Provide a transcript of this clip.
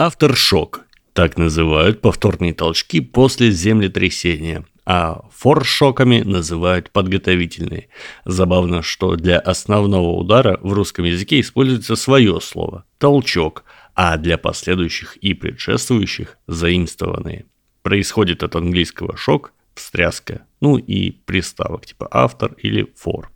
Авторшок. Так называют повторные толчки после землетрясения а форшоками называют подготовительные. Забавно, что для основного удара в русском языке используется свое слово – толчок, а для последующих и предшествующих – заимствованные. Происходит от английского шок, встряска, ну и приставок типа автор или фор.